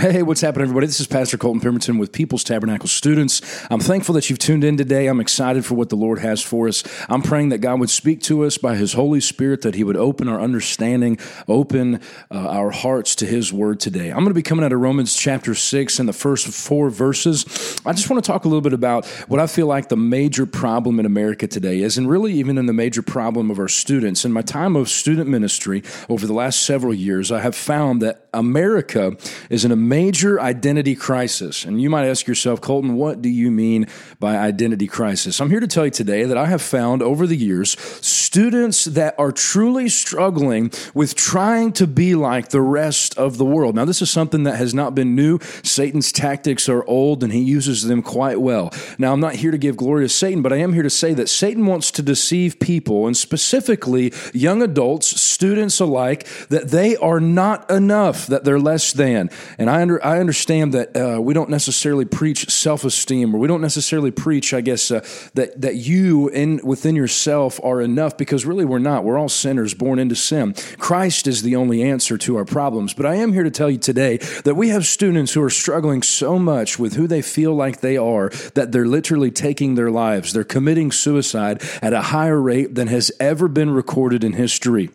Hey, what's happening, everybody? This is Pastor Colton Pemberton with People's Tabernacle students. I'm thankful that you've tuned in today. I'm excited for what the Lord has for us. I'm praying that God would speak to us by His Holy Spirit, that He would open our understanding, open uh, our hearts to His Word today. I'm going to be coming out of Romans chapter 6 and the first four verses. I just want to talk a little bit about what I feel like the major problem in America today is, and really even in the major problem of our students. In my time of student ministry over the last several years, I have found that America is in a major identity crisis. And you might ask yourself, Colton, what do you mean by identity crisis? I'm here to tell you today that I have found over the years students that are truly struggling with trying to be like the rest of the world. Now, this is something that has not been new. Satan's tactics are old and he uses them quite well. Now, I'm not here to give glory to Satan, but I am here to say that Satan wants to deceive people, and specifically young adults, students alike, that they are not enough, that they're less than. And I, under, I understand that uh, we don't necessarily preach self esteem, or we don't necessarily preach, I guess, uh, that that you in within yourself are enough, because really we're not. We're all sinners born into sin. Christ is the only answer to our problems. But I am here to tell you today that we have students who are struggling so much with who they feel like they are that they're literally taking their lives. They're committing suicide at a higher rate than has ever been recorded in history.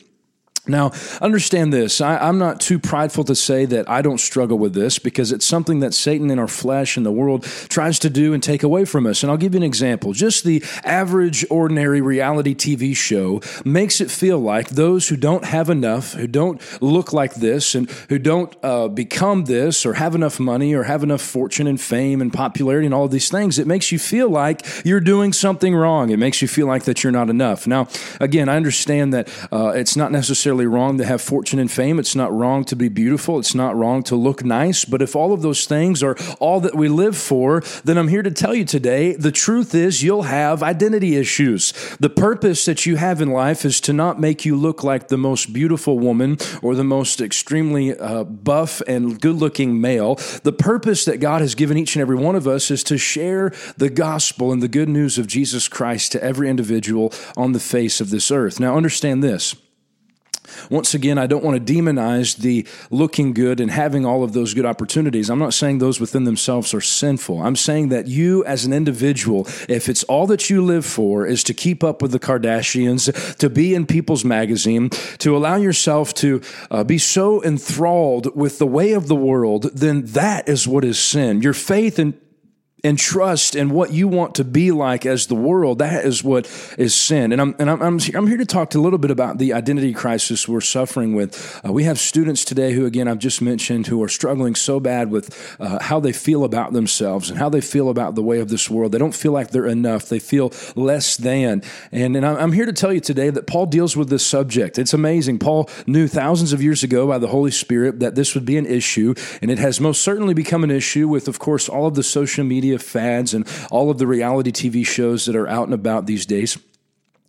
Now, understand this. I, am not too prideful to say that I don't struggle with this because it's something that Satan in our flesh and the world tries to do and take away from us. And I'll give you an example. Just the average, ordinary reality TV show makes it feel like those who don't have enough, who don't look like this, and who don't uh, become this, or have enough money, or have enough fortune and fame and popularity and all of these things, it makes you feel like you're doing something wrong. It makes you feel like that you're not enough. Now, again, I understand that uh, it's not necessarily necessarily wrong to have fortune and fame. It's not wrong to be beautiful. It's not wrong to look nice. But if all of those things are all that we live for, then I'm here to tell you today the truth is you'll have identity issues. The purpose that you have in life is to not make you look like the most beautiful woman or the most extremely uh, buff and good looking male. The purpose that God has given each and every one of us is to share the gospel and the good news of Jesus Christ to every individual on the face of this earth. Now, understand this. Once again, I don't want to demonize the looking good and having all of those good opportunities. I'm not saying those within themselves are sinful. I'm saying that you, as an individual, if it's all that you live for is to keep up with the Kardashians, to be in People's Magazine, to allow yourself to uh, be so enthralled with the way of the world, then that is what is sin. Your faith and and trust in what you want to be like as the world, that is what is sin. And I'm and I'm I'm, I'm here to talk to a little bit about the identity crisis we're suffering with. Uh, we have students today who, again, I've just mentioned, who are struggling so bad with uh, how they feel about themselves and how they feel about the way of this world. They don't feel like they're enough. They feel less than. And and I'm here to tell you today that Paul deals with this subject. It's amazing. Paul knew thousands of years ago by the Holy Spirit that this would be an issue, and it has most certainly become an issue with, of course, all of the social media media fads and all of the reality TV shows that are out and about these days.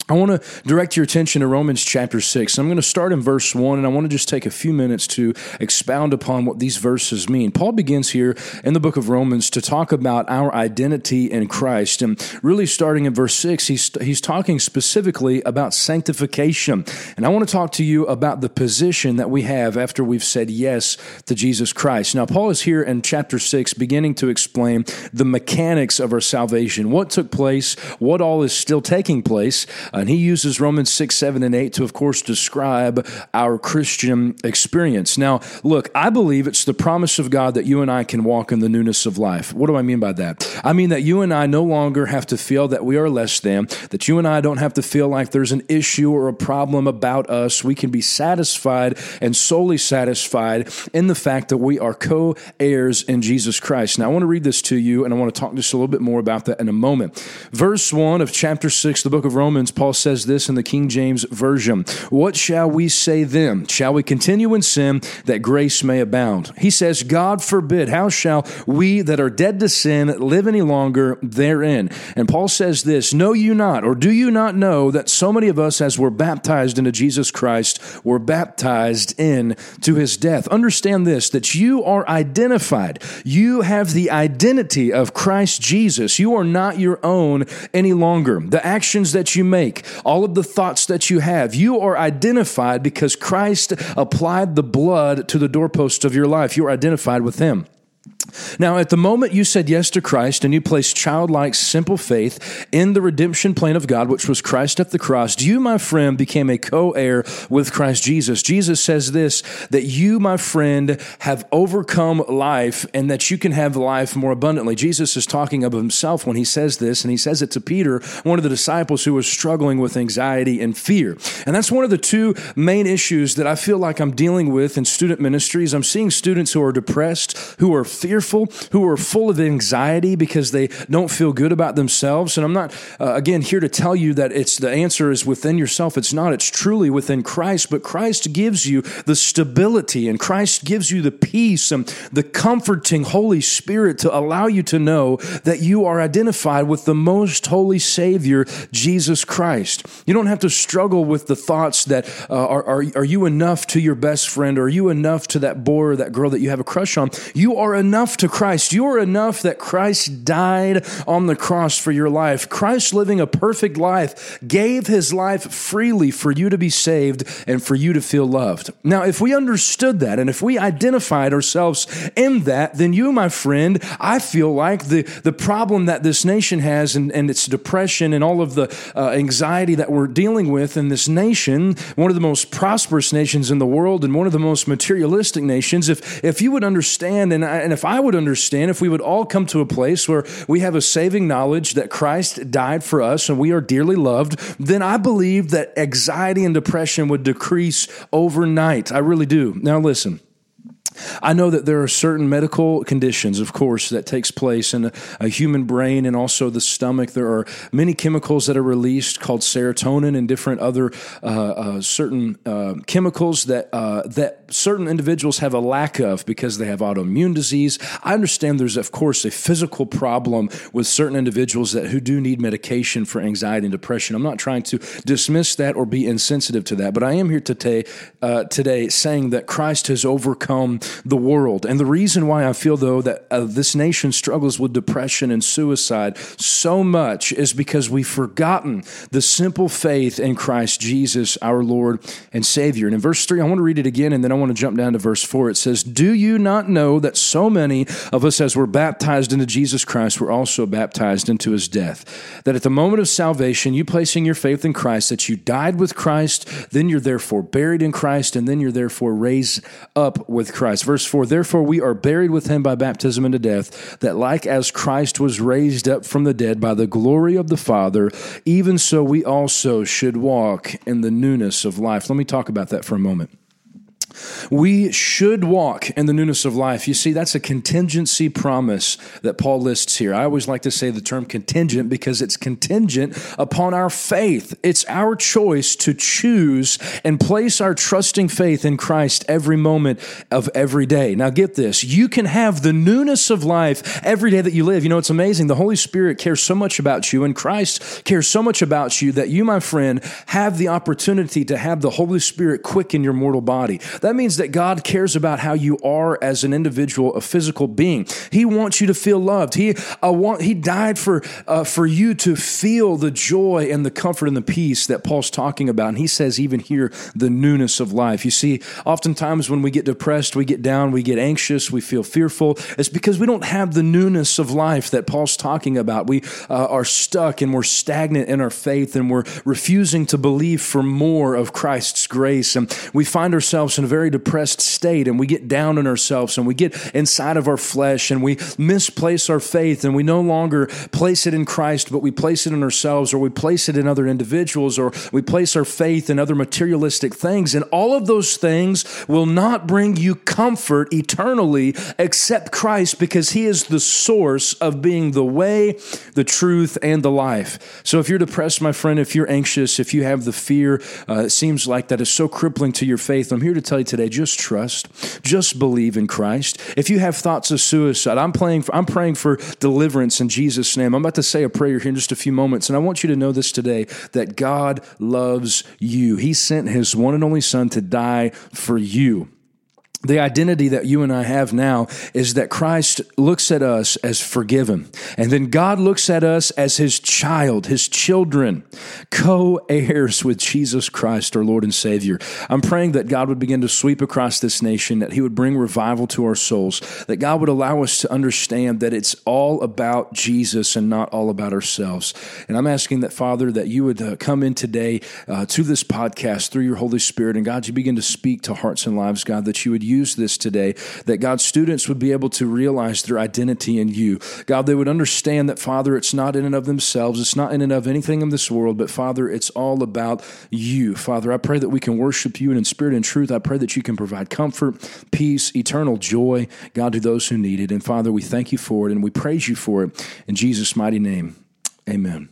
I want to direct your attention to Romans chapter 6. I'm going to start in verse 1, and I want to just take a few minutes to expound upon what these verses mean. Paul begins here in the book of Romans to talk about our identity in Christ. And really, starting in verse 6, he's, he's talking specifically about sanctification. And I want to talk to you about the position that we have after we've said yes to Jesus Christ. Now, Paul is here in chapter 6 beginning to explain the mechanics of our salvation, what took place, what all is still taking place and he uses Romans 6, 7, and 8 to, of course, describe our Christian experience. Now, look, I believe it's the promise of God that you and I can walk in the newness of life. What do I mean by that? I mean that you and I no longer have to feel that we are less than, that you and I don't have to feel like there's an issue or a problem about us. We can be satisfied and solely satisfied in the fact that we are co heirs in Jesus Christ. Now, I want to read this to you, and I want to talk just a little bit more about that in a moment. Verse 1 of chapter 6, the book of Romans, Paul Paul says this in the King James Version What shall we say then? Shall we continue in sin that grace may abound? He says, God forbid. How shall we that are dead to sin live any longer therein? And Paul says this Know you not, or do you not know that so many of us, as were baptized into Jesus Christ, were baptized in to his death? Understand this that you are identified. You have the identity of Christ Jesus. You are not your own any longer. The actions that you make, think, all of the thoughts that you have. You are identified because Christ applied the blood to the doorpost of your life. You're identified with Him. Now, at the moment you said yes to Christ and you placed childlike, simple faith in the redemption plan of God, which was Christ at the cross, you, my friend, became a co heir with Christ Jesus. Jesus says this that you, my friend, have overcome life and that you can have life more abundantly. Jesus is talking of himself when he says this, and he says it to Peter, one of the disciples who was struggling with anxiety and fear. And that's one of the two main issues that I feel like I'm dealing with in student ministries. I'm seeing students who are depressed, who are fearful, who are full of anxiety because they don't feel good about themselves. And I'm not, uh, again, here to tell you that it's the answer is within yourself. It's not. It's truly within Christ. But Christ gives you the stability and Christ gives you the peace and the comforting Holy Spirit to allow you to know that you are identified with the most holy Savior, Jesus Christ. You don't have to struggle with the thoughts that uh, are, are, are you enough to your best friend? Are you enough to that boy or that girl that you have a crush on? You are enough to Christ. You are enough that Christ died on the cross for your life. Christ living a perfect life gave his life freely for you to be saved and for you to feel loved. Now, if we understood that and if we identified ourselves in that, then you, my friend, I feel like the, the problem that this nation has and, and its depression and all of the uh, anxiety that we're dealing with in this nation, one of the most prosperous nations in the world and one of the most materialistic nations, if, if you would understand and, I, and if I would understand, if we would all come to a place where we have a saving knowledge that Christ died for us and we are dearly loved, then I believe that anxiety and depression would decrease overnight. I really do. Now, listen. I know that there are certain medical conditions, of course, that takes place in a, a, human brain and also the stomach. There are many chemicals that are released called serotonin and different other uh, uh, certain uh, chemicals that uh, that certain individuals have a lack of because they have autoimmune disease. I understand there's of course a physical problem with certain individuals that who do need medication for anxiety and depression. I'm not trying to dismiss that or be insensitive to that, but I am here today uh, today saying that Christ has overcome the world. And the reason why I feel, though, that uh, this nation struggles with depression and suicide so much is because we've forgotten the simple faith in Christ Jesus, our Lord and Savior. And in verse 3, I want to read it again, and then I want to jump down to verse 4. It says, Do you not know that so many of us, as we're baptized into Jesus Christ, were also baptized into his death? That at the moment of salvation, you placing your faith in Christ, that you died with Christ, then you're therefore buried in Christ, and then you're therefore raised up with Christ. Christ. Verse 4 Therefore, we are buried with him by baptism into death, that like as Christ was raised up from the dead by the glory of the Father, even so we also should walk in the newness of life. Let me talk about that for a moment. We should walk in the newness of life. You see, that's a contingency promise that Paul lists here. I always like to say the term contingent because it's contingent upon our faith. It's our choice to choose and place our trusting faith in Christ every moment of every day. Now, get this you can have the newness of life every day that you live. You know, it's amazing. The Holy Spirit cares so much about you, and Christ cares so much about you that you, my friend, have the opportunity to have the Holy Spirit quicken your mortal body. That means that God cares about how you are as an individual, a physical being. He wants you to feel loved. He uh, want, He died for uh, for you to feel the joy and the comfort and the peace that Paul's talking about. And he says even here the newness of life. You see, oftentimes when we get depressed, we get down, we get anxious, we feel fearful. It's because we don't have the newness of life that Paul's talking about. We uh, are stuck and we're stagnant in our faith and we're refusing to believe for more of Christ's grace. And we find ourselves in a very depressed state and we get down on ourselves and we get inside of our flesh and we misplace our faith and we no longer place it in Christ, but we place it in ourselves or we place it in other individuals or we place our faith in other materialistic things. And all of those things will not bring you comfort eternally except Christ because he is the source of being the way, the truth, and the life. So if you're depressed, my friend, if you're anxious, if you have the fear, uh, it seems like that is so crippling to your faith, I'm here to tell you today, just trust, just believe in Christ. If you have thoughts of suicide, I'm praying for, I'm praying for deliverance in Jesus' name. I'm about to say a prayer here in just a few moments, and I want you to know this today that God loves you. He sent his one and only son to die for you. The identity that you and I have now is that Christ looks at us as forgiven. And then God looks at us as his child, his children, co heirs with Jesus Christ, our Lord and Savior. I'm praying that God would begin to sweep across this nation, that he would bring revival to our souls, that God would allow us to understand that it's all about Jesus and not all about ourselves. And I'm asking that, Father, that you would uh, come in today uh, to this podcast through your Holy Spirit. And God, you begin to speak to hearts and lives, God, that you would use this today, that God's students would be able to realize their identity in you. God, they would understand that, Father, it's not in and of themselves, it's not in and of anything in this world, but Father, it's all about you. Father, I pray that we can worship you and in spirit and truth. I pray that you can provide comfort, peace, eternal joy, God, to those who need it. And Father, we thank you for it and we praise you for it. In Jesus' mighty name, amen.